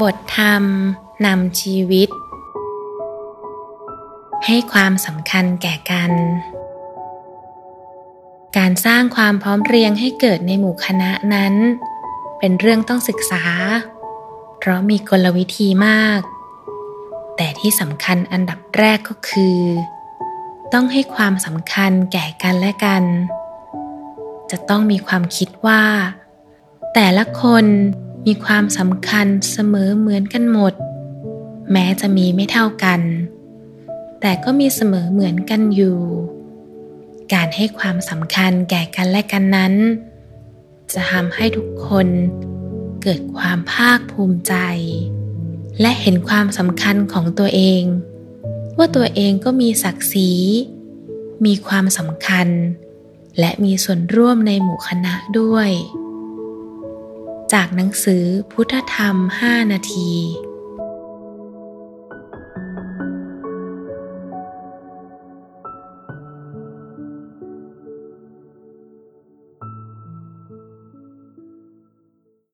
บทธรรมนำชีวิต ให้ความสำคัญแก่กัน การสร้างความพร้อมเรียงให้เกิดในหมู่คณะนั้น เป็นเรื่องต้องศึกษา เพราะมีกลวิธีมาก แต่ที่สำคัญอันดับแรกก็คือ ต้องให้ความสำคัญแก่กันและกัน จะต้องมีความคิดว่า แต่ละคน มีความสำคัญเสมอเหมือนกันหมด แม้จะมีไม่เท่ากัน แต่ก็มีเสมอเหมือนกันอยู่ การให้ความสำคัญแก่กันและกันนั้น จะทำให้ทุกคนเกิดความภาคภูมิใจ และเห็นความสำคัญของตัวเอง ว่าตัวเองก็มีศักดิ์ศรี มีความสำคัญ และมีส่วนร่วมในหมู่คณะด้วย จากหนังสือพุทธธรรม 5 นาที